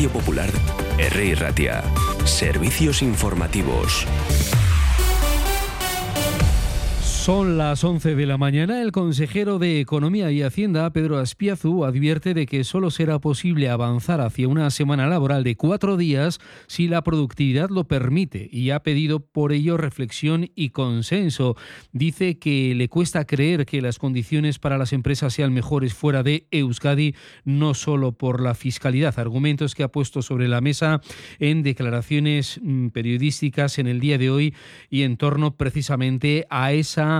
Radio Popular, R. Ratia. Servicios informativos. Son las 11 de la mañana. El consejero de Economía y Hacienda, Pedro Aspiazu, advierte de que solo será posible avanzar hacia una semana laboral de cuatro días si la productividad lo permite y ha pedido por ello reflexión y consenso. Dice que le cuesta creer que las condiciones para las empresas sean mejores fuera de Euskadi, no solo por la fiscalidad. Argumentos que ha puesto sobre la mesa en declaraciones mm, periodísticas en el día de hoy y en torno precisamente a esa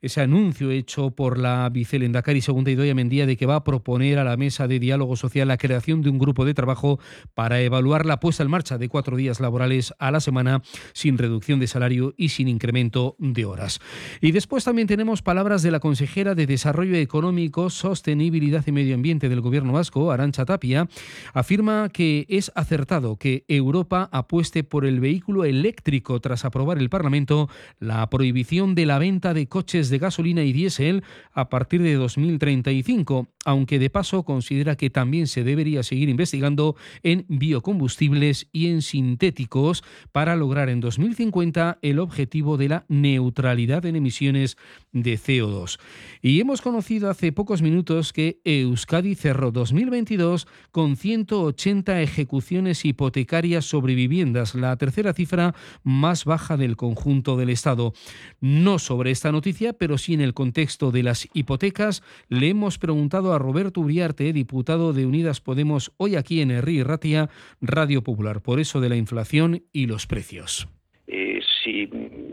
ese anuncio hecho por la vicelendacari segunda Idoia Mendía de que va a proponer a la mesa de diálogo social la creación de un grupo de trabajo para evaluar la puesta en marcha de cuatro días laborales a la semana sin reducción de salario y sin incremento de horas. Y después también tenemos palabras de la consejera de Desarrollo Económico, Sostenibilidad y Medio Ambiente del Gobierno vasco, Arancha Tapia, afirma que es acertado que Europa apueste por el vehículo eléctrico tras aprobar el Parlamento la prohibición de la venta de coches de gasolina y diésel a partir de 2035, aunque de paso considera que también se debería seguir investigando en biocombustibles y en sintéticos para lograr en 2050 el objetivo de la neutralidad en emisiones de CO2. Y hemos conocido hace pocos minutos que Euskadi cerró 2022 con 180 ejecuciones hipotecarias sobre viviendas, la tercera cifra más baja del conjunto del Estado. No sobre esta noticia, pero sí en el contexto de las hipotecas, le hemos preguntado a Roberto Uriarte, diputado de Unidas Podemos, hoy aquí en Herri Ratia, Radio Popular, por eso de la inflación y los precios. Eh, si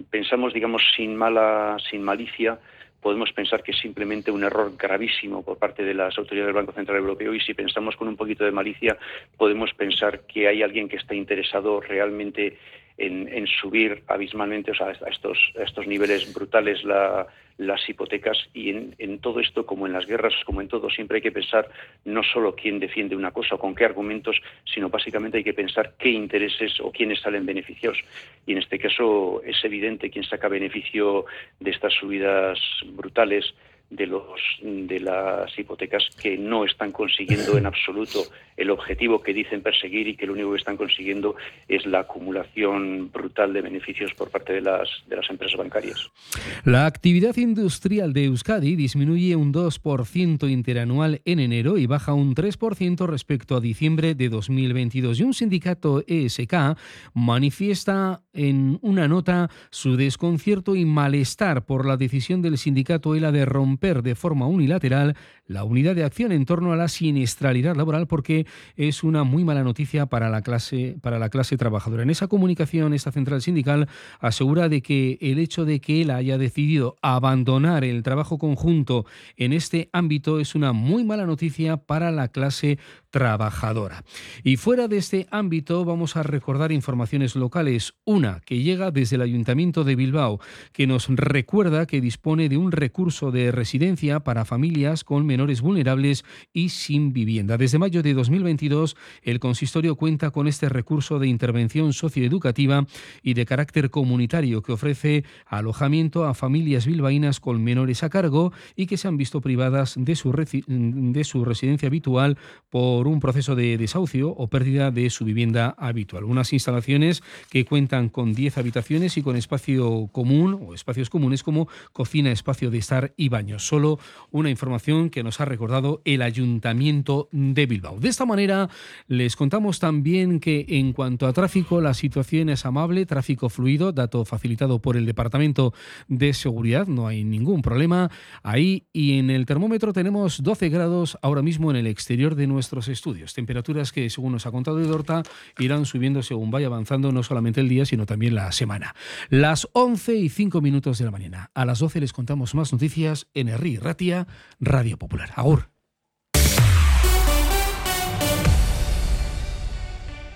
pensamos, digamos, sin mala, sin malicia, podemos pensar que es simplemente un error gravísimo por parte de las autoridades del Banco Central Europeo y si pensamos con un poquito de malicia podemos pensar que hay alguien que está interesado realmente en, subir abismalmente, o sea, a estos, estos niveles brutales las hipotecas y en, todo esto, como en las guerras, como en todo, siempre hay que pensar no solo quién defiende una cosa o con qué argumentos, sino básicamente hay que pensar qué intereses o quiénes salen beneficiados. Y en este caso es evidente quién saca beneficio de estas subidas brutales de los de las hipotecas que no están consiguiendo en absoluto el objetivo que dicen perseguir y que lo único que están consiguiendo es la acumulación brutal de beneficios por parte de las de las empresas bancarias. La actividad industrial de Euskadi disminuye un 2% interanual en enero y baja un 3% respecto a diciembre de 2022 y un sindicato ESK manifiesta en una nota su desconcierto y malestar por la decisión del sindicato ELA de romper de forma unilateral la unidad de acción en torno a la siniestralidad laboral porque es una muy mala noticia para la clase para la clase trabajadora. En esa comunicación esta central sindical asegura de que el hecho de que él haya decidido abandonar el trabajo conjunto en este ámbito es una muy mala noticia para la clase trabajadora. Y fuera de este ámbito vamos a recordar informaciones locales. Una que llega desde el Ayuntamiento de Bilbao, que nos recuerda que dispone de un recurso de residencia para familias con menores vulnerables y sin vivienda. Desde mayo de 2022, el consistorio cuenta con este recurso de intervención socioeducativa y de carácter comunitario que ofrece alojamiento a familias bilbaínas con menores a cargo y que se han visto privadas de su, de su residencia habitual por por un proceso de desahucio o pérdida de su vivienda habitual. Unas instalaciones que cuentan con 10 habitaciones y con espacio común o espacios comunes como cocina, espacio de estar y baños. Solo una información que nos ha recordado el Ayuntamiento de Bilbao. De esta manera, les contamos también que en cuanto a tráfico, la situación es amable, tráfico fluido, dato facilitado por el Departamento de Seguridad, no hay ningún problema ahí y en el termómetro tenemos 12 grados ahora mismo en el exterior de nuestros estudios. Temperaturas que, según nos ha contado Edorta, irán subiendo según vaya avanzando no solamente el día, sino también la semana. Las 11 y 5 minutos de la mañana. A las 12 les contamos más noticias en Herri Ratia, Radio Popular. Agur.